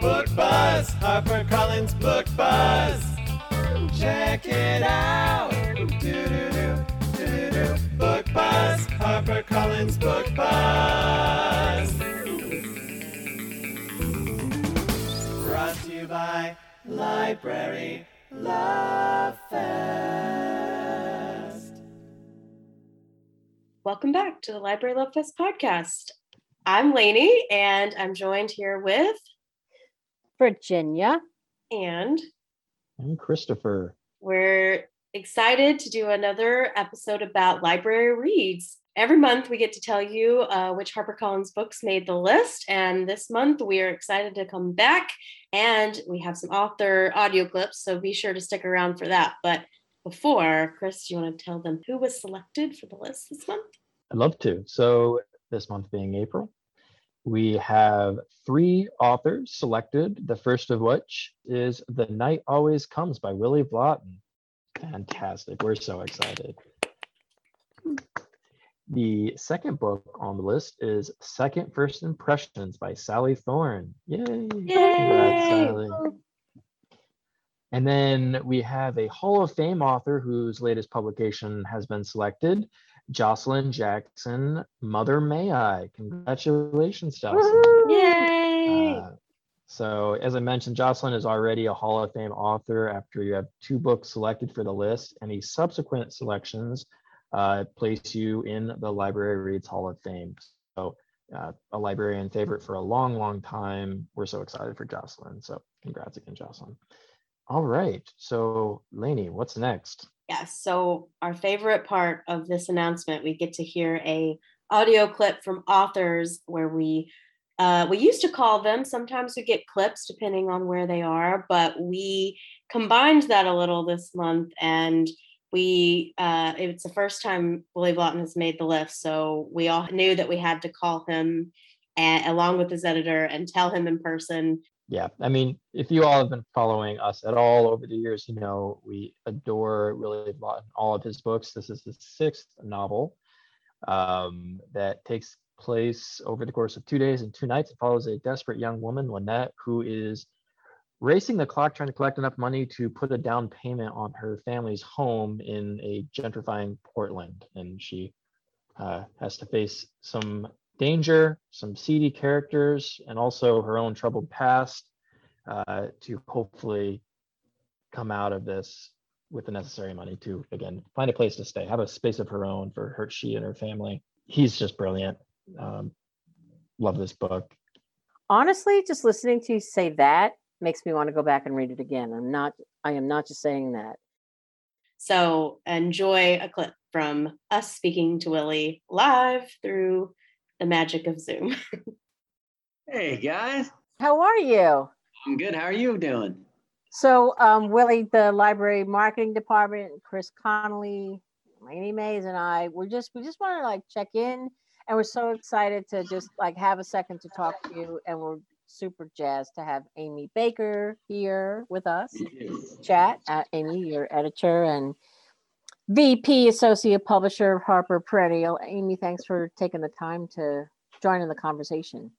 Book Buzz, HarperCollins Book Buzz. Check it out. Book Buzz, HarperCollins Book Buzz. Brought to you by Library Love Fest. Welcome back to the Library Love Fest podcast. I'm Lainey, and I'm joined here with Virginia. and And Christopher. we're excited to do another episode about library reads. Every month, we get to tell you uh, which HarperCollins books made the list. And this month, we are excited to come back and we have some author audio clips. So be sure to stick around for that. But before, Chris, do you want to tell them who was selected for the list this month? I'd love to. So, this month being April, we have three authors selected. The first of which is The Night Always Comes by Willy Vlautin. Fantastic. We're so excited. The second book on the list is Second First Impressions by Sally Thorne. Yay! Congrats, Sally. And then we have a Hall of Fame author whose latest publication has been selected, Joshilyn Jackson, Mother May I. Congratulations, Joshilyn. Yay! Uh, so, as I mentioned, Joshilyn is already a Hall of Fame author after you have two books selected for the list. Any subsequent selections uh, place you in the Library Reads Hall of Fame. So, uh, a librarian favorite for a long, long time. We're so excited for Joshilyn. So, congrats again, Joshilyn. All right. So, Lainey, what's next? Yes. So our favorite part of this announcement, we get to hear a audio clip from authors where we uh, we used to call them. Sometimes we get clips depending on where they are, but we combined that a little this month, and we uh, it's the first time Willy Vlautin has made the list, so we all knew that we had to call him and along with his editor and tell him in person Yeah, I mean, if you all have been following us at all over the years, you know we adore Vlautin, all of his books. This is his sixth novel um, that takes place over the course of two days and two nights. It follows a desperate young woman, Lynette, who is racing the clock trying to collect enough money to put a down payment on her family's home in a gentrifying Portland. And she uh, has to face some danger, some seedy characters, and also her own troubled past uh, to hopefully come out of this with the necessary money to again find a place to stay, have a space of her own for her, she and her family. He's just brilliant. Um, love this book. Honestly, just listening to you say that makes me want to go back and read it again. I'm not I am not just saying that. So enjoy a clip from us speaking to Willy live through the magic of Zoom. Hey guys, How are you? I'm good. How are you doing? So um Willy, the library marketing department, Chris Connolly, Lainey Mays and I, we're just we just want to like check in and we're so excited to just like have a second to talk to you and we're super jazzed to have Amy Baker here with us. chat. Uh, Amy, your editor and VP Associate Publisher of Harper Perennial. Amy, thanks for taking the time to join in the conversation.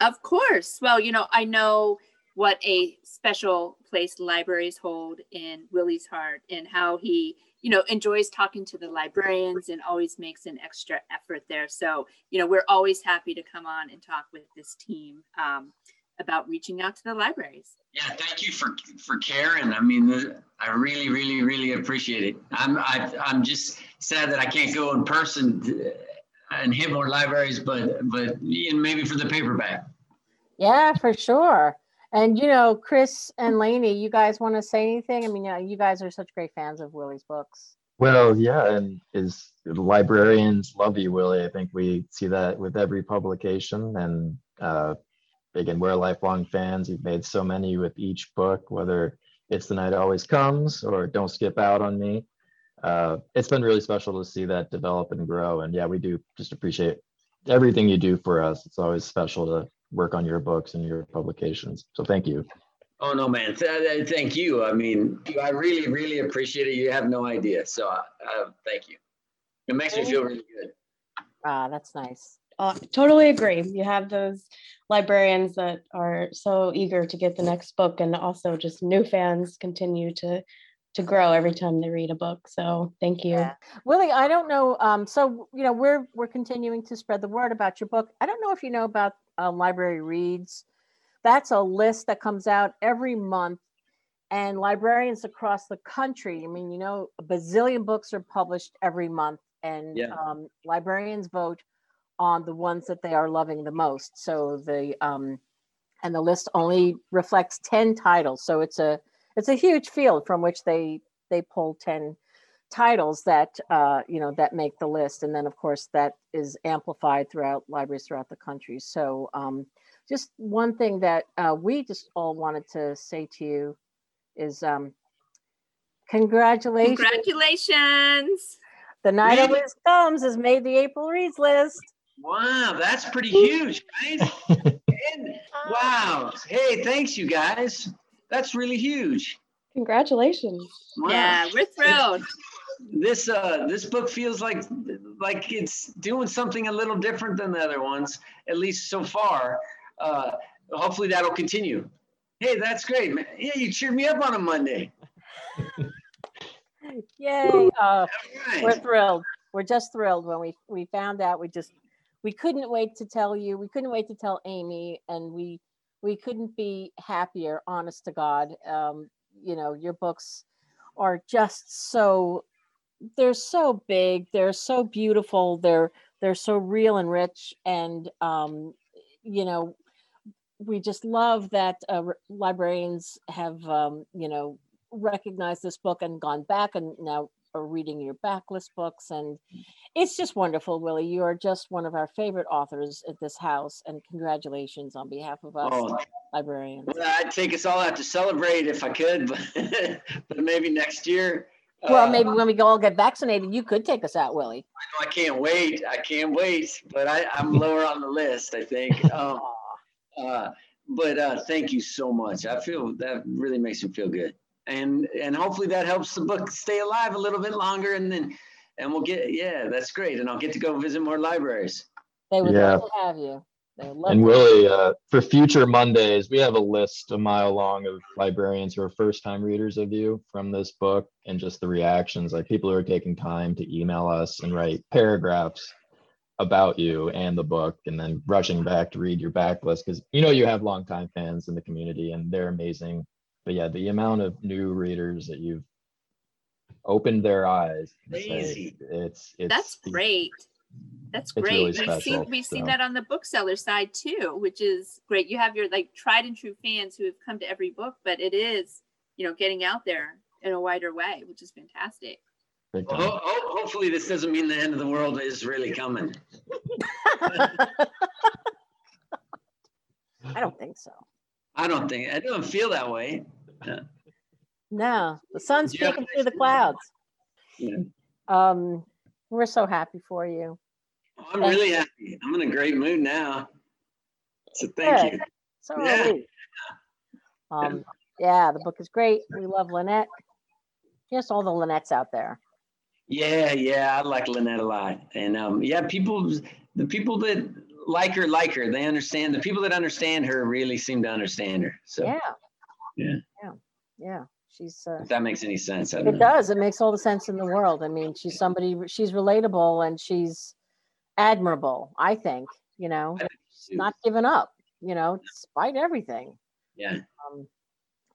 Of course. Well, you know, I know what a special place libraries hold in Willy's heart and how he, you know, enjoys talking to the librarians and always makes an extra effort there. So, you know, we're always happy to come on and talk with this team um, about reaching out to the libraries. Yeah, thank you for for caring. I mean, I really, really, really appreciate it. I'm I, I'm just sad that I can't go in person to- and hit more libraries, but but and maybe for the paperback. Yeah, for sure. And you know, Chris and Lainey, you guys want to say anything? I mean, uh, you guys are such great fans of Willy's books. Well, yeah, and is librarians love you, Willy. I think we see that with every publication, and uh, again, we're lifelong fans. You've made so many with each book, whether it's The Night Always Comes or Don't Skip Out on Me. Uh, it's been really special to see that develop and grow. And yeah, we do just appreciate everything you do for us. It's always special to work on your books and your publications. So thank you. Oh no, man! Th- thank you. I mean, I really, really appreciate it. You have no idea. So, uh, uh, thank you. It makes me feel really good. Ah, that's nice. Uh, totally agree. You have those librarians that are so eager to get the next book, and also just new fans continue to to grow every time they read a book. So thank you. Yeah. Willy, I don't know. Um, so you know, we're we're continuing to spread the word about your book. I don't know if you know about uh, Library Reads. That's a list that comes out every month, and librarians across the country. I mean, you know, a bazillion books are published every month, and Yeah. um, librarians vote on the ones that they are loving the most. So the um, and the list only reflects 10 titles. So it's a it's a huge field from which they they pull 10 titles that uh, you know that make the list. And then of course that is amplified throughout libraries throughout the country. So um, just one thing that uh, we just all wanted to say to you is um, congratulations. Congratulations. the night always comes has made the april reads list Wow, that's pretty huge, guys. And- wow. Hey, thanks, you guys. That's really huge. Congratulations. Wow. Yeah, we're thrilled. This uh, this book feels like like it's doing something a little different than the other ones, at least so far. Uh, hopefully that'll continue. Hey, that's great. man. Yeah, you cheered me up on a Monday. yay uh, All we're thrilled we're just thrilled when we we found out we just we couldn't wait to tell you we couldn't wait to tell amy and we we couldn't be happier honest to god. Um you know your books are just so they're so big they're so beautiful they're they're so real and rich and um you know we just love that uh, librarians have um you know recognized this book and gone back and now are reading your backlist books and it's just wonderful willie you are just one of our favorite authors at this house and congratulations on behalf of us Oh, librarians well, I'd take us all out to celebrate if I could, but, but maybe next year. well Uh, maybe when we all get vaccinated you could take us out willie I know, I can't wait. I can't wait. But I, I'm lower on the list, I think. Um, uh, but uh, thank you so much. I feel that really makes me feel good, and and hopefully that helps the book stay alive a little bit longer, and then and we'll get yeah, that's great, and I'll get to go visit more libraries. they would Yeah. love to have you they would love And really uh, for future Mondays, we have a list a mile long of librarians who are first time readers of you from this book and just the reactions. Like people who are taking time to email us and write paragraphs about you and the book and then rushing back to read your backlist because you know you have longtime fans in the community and they're amazing. But yeah, the amount of new readers that you've opened their eyes. Crazy. It's, it's That's great. That's great. really we've special, seen we've seen that on the bookseller side too, which is great. You have your like tried and true fans who have come to every book, but it is, you know, getting out there in a wider way, which is fantastic. Well, ho- ho- hopefully this doesn't mean the end of the world is really coming. i don't think so I don't think I don't feel that way. No the sun's Yeah. peeking through the clouds Yeah. um we're so happy for you I'm really happy. I'm in a great mood now. So thank Good. you. So Yeah. are we. Um, yeah, the book is great. We love Lynette. Just all the Lynettes out there. Yeah, yeah, I like Lynette a lot, and um, yeah, people, the people that like her like her. They understand. The people that understand her really seem to understand her. So yeah. Yeah. Yeah. Yeah. She's uh, if that makes any sense, it know. does. It makes all the sense in the world. I mean, she's somebody she's relatable and she's admirable, I think, you know. She's not giving up, you know, despite everything. Yeah. um,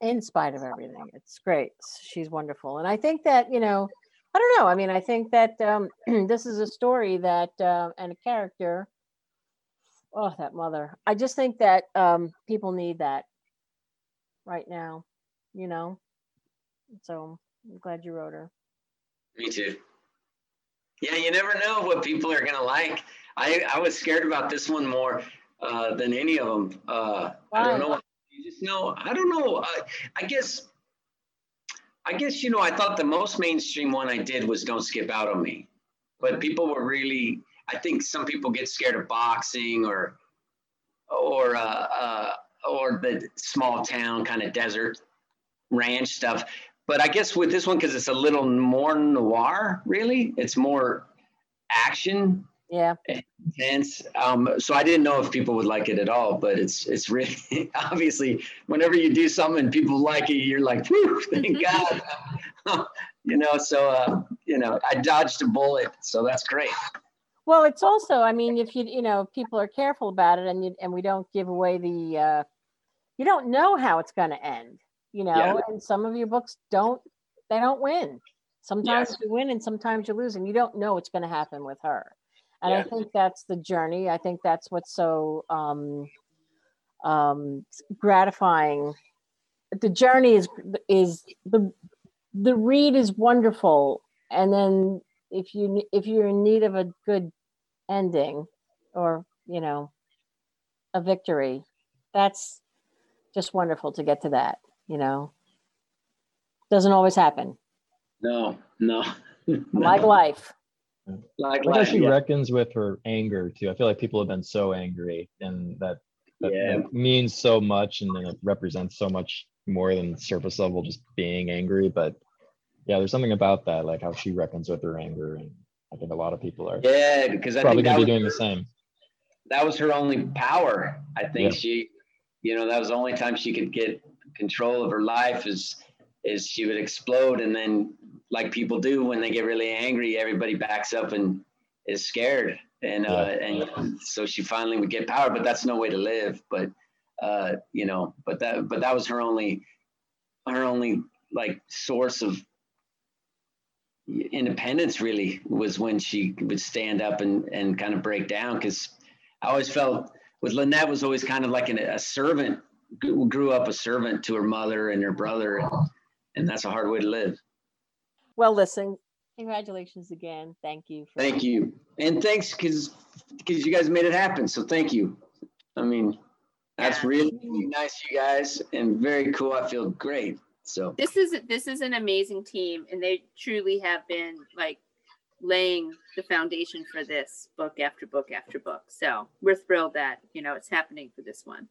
in spite of everything. It's great. She's wonderful. And I think that, you know, I don't know. I mean, I think that um, this is a story that, uh, and a character. Oh, that mother. I just think that um, people need that right now, you know? So I'm glad you wrote her. Me too. Yeah, you never know what people are gonna like. I I was scared about this one more uh, than any of them. Uh, I don't know. You just know. I don't know. I, I guess. I guess you know. I thought the most mainstream one I did was "Don't Skip Out on Me," but people were really. I think some people get scared of boxing or, or uh, uh, or the small town kind of desert ranch stuff. But I guess with this one, because it's a little more noir, really, it's more action Yeah. intense. Um, so I didn't know if people would like it at all, but it's it's really obviously whenever you do something and people like it, you're like, Whew, thank God. you know, so uh, you know, I dodged a bullet, so that's great. Well, it's also, I mean, if you, you know, people are careful about it and you, and we don't give away the, uh, you don't know how it's going to end, you know, Yeah. and some of your books don't, they don't win. Sometimes Yes. you win and sometimes you lose and you don't know what's going to happen with her. And I think that's the journey. I think that's what's so, um, um, gratifying. The journey is, is the, the read is wonderful. And then if you if you're in need of a good ending or you know a victory that's just wonderful to get to that you know doesn't always happen No, no. like no. life Like, I like life, she yeah. reckons with her anger too. I feel like people have been so angry, and that that, Yeah. means so much, and then it represents so much more than surface level just being angry. But yeah, there's something about that, like how she reckons with her anger, and I think a lot of people are Yeah, because I probably that gonna was, be doing the same. that was her only power. I think Yeah. she, you know, that was the only time she could get control of her life is is she would explode and then like people do when they get really angry, everybody backs up and is scared. And uh and so she finally would get power, but that's no way to live. But uh, you know, but that but that was her only her only like source of independence really was when she would stand up and and kind of break down because I always felt with Lynette was always kind of like an, a servant grew grew up a servant to her mother and her brother and, and that's a hard way to live. Well listen. Congratulations again. Thank you for thank you. And thanks because because you guys made it happen so thank you. I mean that's Yeah. really nice you guys and very cool. I feel great so. This is this is an amazing team, and they truly have been like laying the foundation for this book after book after book. So we're thrilled that you know it's happening for this one.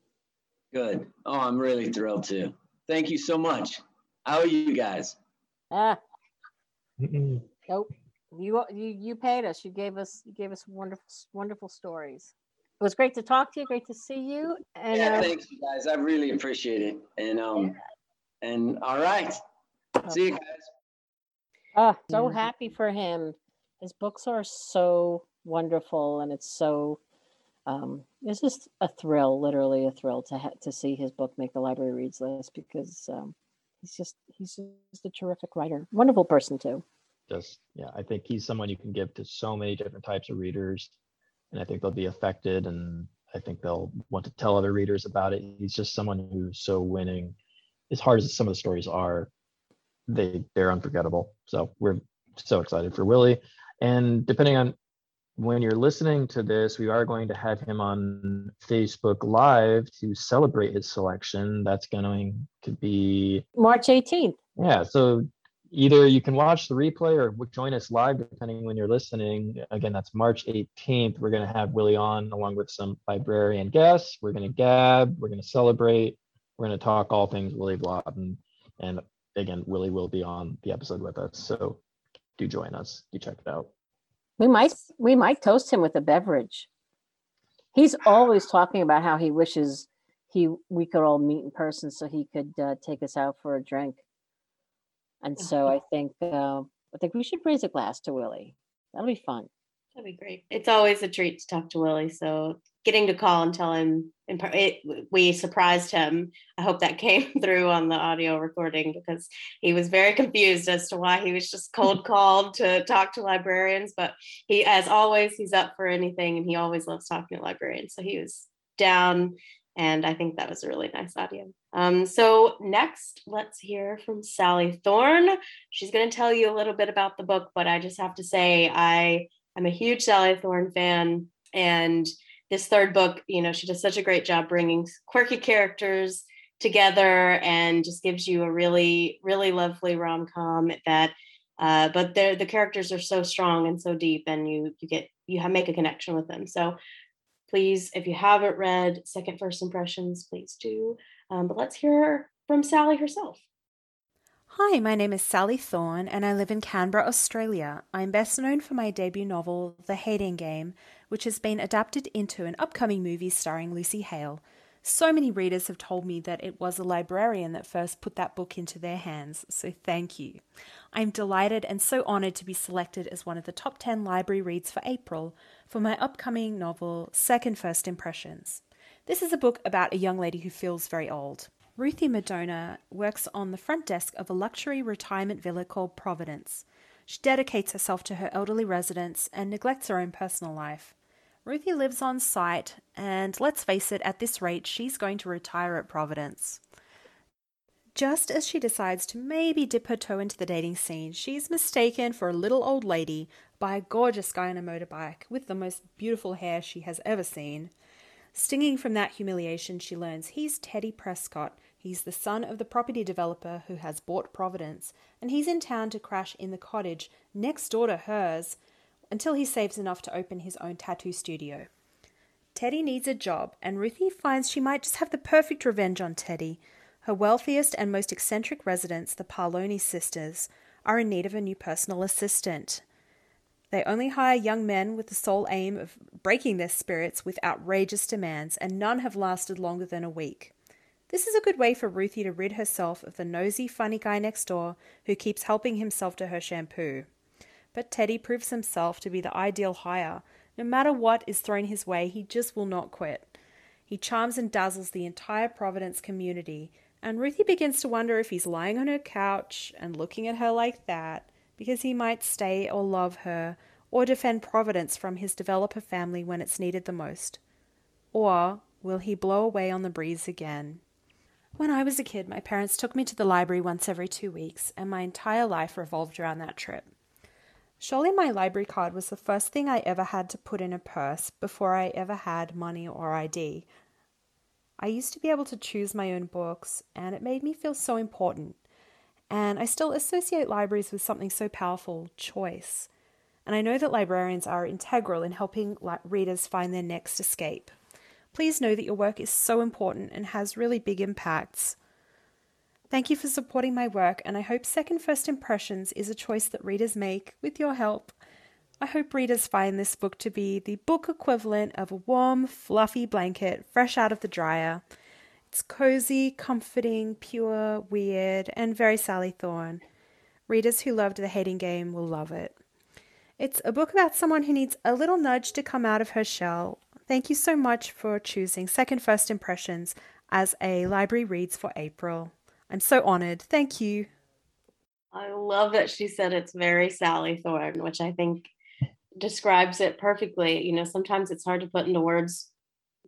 good. Oh i'm really thrilled too. Thank you so much. How are you guys? Ah. Mm-mm. nope. You you you paid us. You gave us you gave us wonderful wonderful stories. It was great to talk to you great to see you and yeah uh, thanks you guys. I really appreciate it. And um and all right. See you guys. Ah, so happy for him. His books are so wonderful, and it's so. Um, it's just a thrill, literally a thrill to ha- to see his book make the library reads list because um, he's just he's just a terrific writer, wonderful person too. just yeah i think he's someone you can give to so many different types of readers and i think they'll be affected and i think they'll want to tell other readers about it he's just someone who's so winning as hard as some of the stories are they they're unforgettable so we're so excited for willie and depending on when you're listening to this we are going to have him on facebook live to celebrate his selection that's going to be March 18th. yeah, so either you can watch the replay or join us live, depending when you're listening. Again, that's March 18th. We're going to have Willy on along with some librarian guests. We're going to gab. We're going to celebrate. We're going to talk all things Willy Vlautin. And again, Willy will be on the episode with us. So do join us. Do check it out. We might we might toast him with a beverage. He's always talking about how he wishes he we could all meet in person so he could uh, take us out for a drink. And so I think uh, I think we should raise a glass to Willy. That'll be fun. That'd be great. It's always a treat to talk to Willy. So getting to call and tell him, in per- it, we surprised him. I hope that came through on the audio recording because he was very confused as to why he was just cold called to talk to librarians. But he, as always, he's up for anything and he always loves talking to librarians. So he was down. And I think that was a really nice audio. Um, so next, let's hear from Sally Thorne. She's going to tell you a little bit about the book, but I just have to say, I'm a huge Sally Thorne fan, and this third book, you know, she does such a great job bringing quirky characters together and just gives you a really, really lovely rom com that. Uh, but the characters are so strong and so deep, and you you get you have, make a connection with them. So please, if you haven't read Second First Impressions, please do. Um, but let's hear from Sally herself. Hi, my name is Sally Thorne and I live in Canberra, Australia. I'm best known for my debut novel, The Hating Game, which has been adapted into an upcoming movie starring Lucy Hale. So many readers have told me that it was a librarian that first put that book into their hands, so thank you. I'm delighted and so honoured to be selected as one of the top 10 library reads for April for my upcoming novel, Second First Impressions. This is a book about a young lady who feels very old. Ruthie Midona works on the front desk of a luxury retirement villa called Providence. She dedicates herself to her elderly residents and neglects her own personal life. Ruthie lives on site, and let's face it, at this rate, she's going to retire at Providence. Just as she decides to maybe dip her toe into the dating scene, she's mistaken for a little old lady by a gorgeous guy on a motorbike with the most beautiful hair she has ever seen. Stinging from that humiliation, she learns he's Teddy Prescott. He's the son of the property developer who has bought Providence, and he's in town to crash in the cottage next door to hers until he saves enough to open his own tattoo studio. Teddy needs a job, and Ruthie finds she might just have the perfect revenge on Teddy. Her wealthiest and most eccentric residents, the Parloni sisters, are in need of a new personal assistant. They only hire young men with the sole aim of breaking their spirits with outrageous demands, and none have lasted longer than a week. This is a good way for Ruthie to rid herself of the nosy, funny guy next door who keeps helping himself to her shampoo. But Teddy proves himself to be the ideal hire. No matter what is thrown his way, he just will not quit. He charms and dazzles the entire Providence community, and Ruthie begins to wonder if he's lying on her couch and looking at her like that because he might stay or love her or defend Providence from his developer family when it's needed the most. Or will he blow away on the breeze again? When I was a kid, my parents took me to the library once every two weeks, and my entire life revolved around that trip. Surely my library card was the first thing I ever had to put in a purse before I ever had money or ID. I used to be able to choose my own books, and it made me feel so important. And I still associate libraries with something so powerful choice. And I know that librarians are integral in helping readers find their next escape. Please know that your work is so important and has really big impacts. Thank you for supporting my work, and I hope Second First Impressions is a choice that readers make with your help. I hope readers find this book to be the book equivalent of a warm, fluffy blanket fresh out of the dryer. It's cozy, comforting, pure, weird, and very Sally Thorne. Readers who loved The Hating Game will love it. It's a book about someone who needs a little nudge to come out of her shell. Thank you so much for choosing Second First Impressions as a library reads for April. I'm so honored. Thank you. I love that she said it's very Sally Thorne, which I think describes it perfectly. You know, sometimes it's hard to put into words,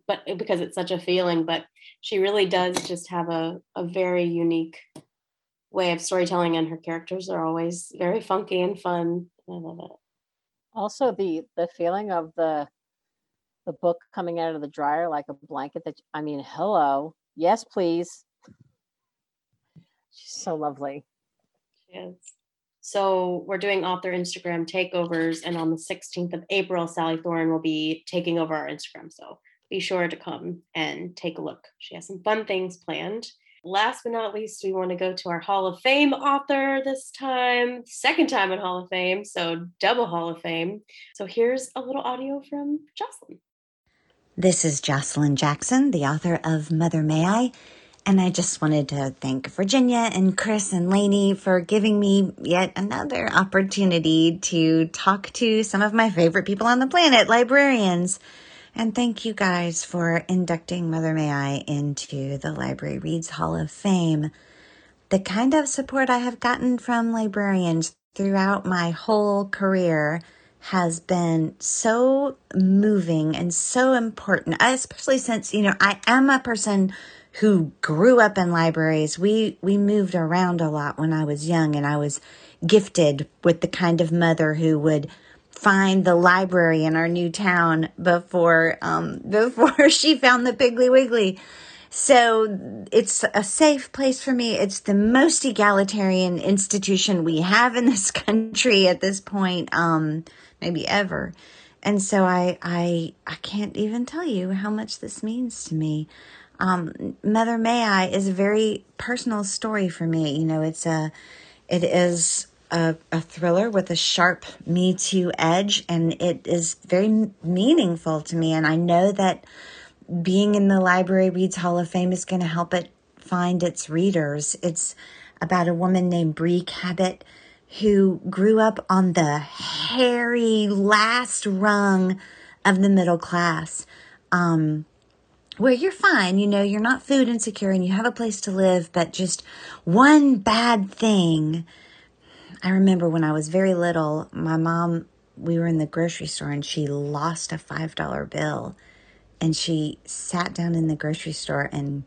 but because it's such a feeling, but she really does just have a, a very unique way of storytelling and her characters are always very funky and fun. I love it. Also the the feeling of the the book coming out of the dryer like a blanket that I mean, hello. Yes, please. She's so lovely. She is. So we're doing author Instagram takeovers, and on the 16th of April, Sally Thorne will be taking over our Instagram. So be sure to come and take a look. She has some fun things planned. Last but not least, we want to go to our Hall of Fame author this time, second time in Hall of Fame, so double Hall of Fame. So here's a little audio from Joshilyn. This is Joshilyn Jackson, the author of Mother May I and I just wanted to thank Virginia and Chris and Lainey for giving me yet another opportunity to talk to some of my favorite people on the planet, librarians. And thank you guys for inducting Mother May I into the Library Reads Hall of Fame. The kind of support I have gotten from librarians throughout my whole career has been so moving and so important, especially since, you know, I am a person who grew up in libraries. We we moved around a lot when I was young and I was gifted with the kind of mother who would find the library in our new town before um, before she found the Piggly Wiggly. So it's a safe place for me. It's the most egalitarian institution we have in this country at this point, um, maybe ever. And so I, I, I can't even tell you how much this means to me. Um, Mother May I is a very personal story for me. You know, it's a, it is a, a thriller with a sharp Me Too edge, and it is very meaningful to me. And I know that being in the Library Reads Hall of Fame is going to help it find its readers. It's about a woman named Bree Cabot who grew up on the hairy last rung of the middle class. Um, where you're fine, you know, you're not food insecure and you have a place to live, but just one bad thing. I remember when I was very little, my mom, we were in the grocery store and she lost a $5 bill and she sat down in the grocery store and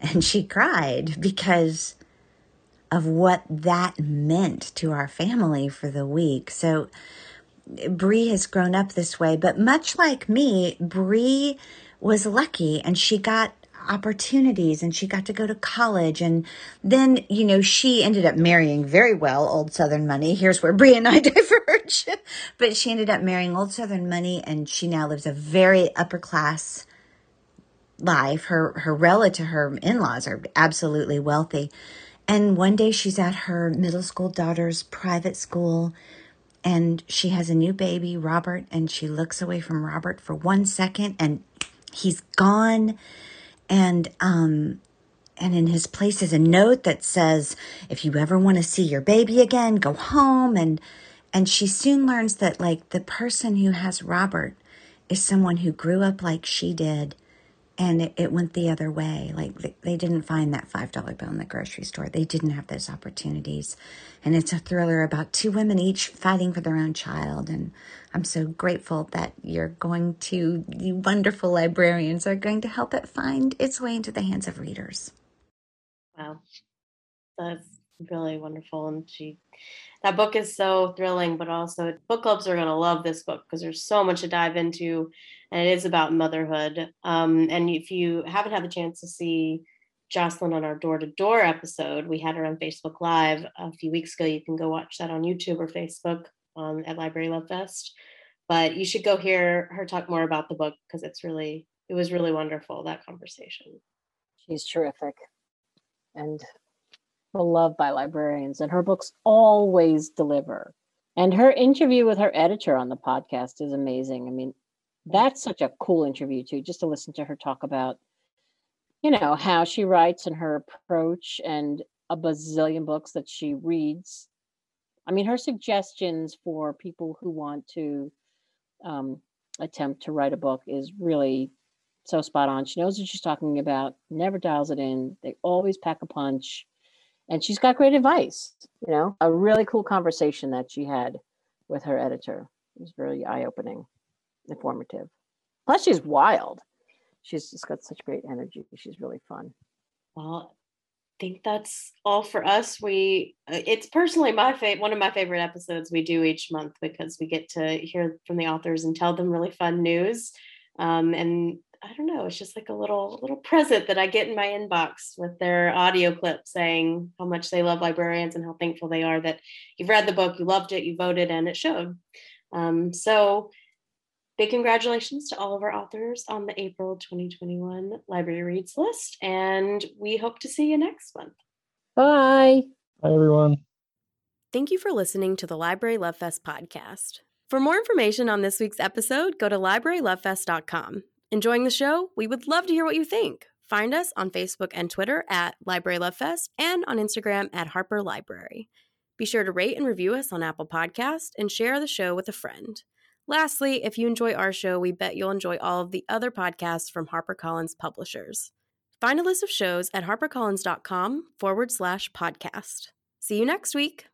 and she cried because of what that meant to our family for the week. So Bree has grown up this way, but much like me, Bree was lucky and she got opportunities and she got to go to college. And then you know she ended up marrying very well old southern money. Here's where Bree and I diverge. But she ended up marrying old southern money and she now lives a very upper class life. Her her relative her in-laws are absolutely wealthy. And one day she's at her middle school daughter's private school and she has a new baby Robert and she looks away from Robert for one second and he's gone. And um and in his place is a note that says if you ever want to see your baby again go home. And and she soon learns that like the person who has robert is someone who grew up like she did and it, it went the other way. Like they, they didn't find that five dollar bill in the grocery store. They didn't have those opportunities. And it's a thriller about two women each fighting for their own child. And i'm so grateful that you're going to you wonderful librarians are going to help it find its way into the hands of readers. Wow. That's really wonderful. And she, that book is so thrilling, but also book clubs are going to love this book because there's so much to dive into and it is about motherhood. Um, and if you haven't had the chance to see Joshilyn on our door to door episode, we had her on Facebook Live a few weeks ago. You can go watch that on YouTube or Facebook um, at Library Love Fest. But you should go hear her talk more about the book because it's really, it was really wonderful that conversation. She's terrific and beloved by librarians, and her books always deliver. And her interview with her editor on the podcast is amazing. I mean, that's such a cool interview too, just to listen to her talk about, you know, how she writes and her approach and a bazillion books that she reads. I mean, her suggestions for people who want to um, attempt to write a book is really so spot on. She knows what she's talking about, never dials it in. They always pack a punch. And she's got great advice, you know, a really cool conversation that she had with her editor. It was very eye opening, informative. Plus, she's wild. She's just got such great energy. She's really fun. Well, I think that's all for us. We uh, it's personally my favorite one of my favorite episodes we do each month because we get to hear from the authors and tell them really fun news. Um, and I don't know, it's just like a little little present that I get in my inbox with their audio clip saying how much they love librarians and how thankful they are that you've read the book, you loved it, you voted, and it showed. Um, so big congratulations to all of our authors on the April 2021 Library Reads list, and we hope to see you next month. Bye. Hi, everyone. Thank you for listening to the Library Love Fest podcast. For more information on this week's episode, go to librarylovefest.com. Enjoying the show? We would love to hear what you think. Find us on Facebook and Twitter at Library Love Fest and on Instagram at Harper Library. Be sure to rate and review us on Apple Podcast and share the show with a friend. Lastly, if you enjoy our show, we bet you'll enjoy all of the other podcasts from HarperCollins publishers. Find a list of shows at harpercollins.com forward slash podcast. See you next week.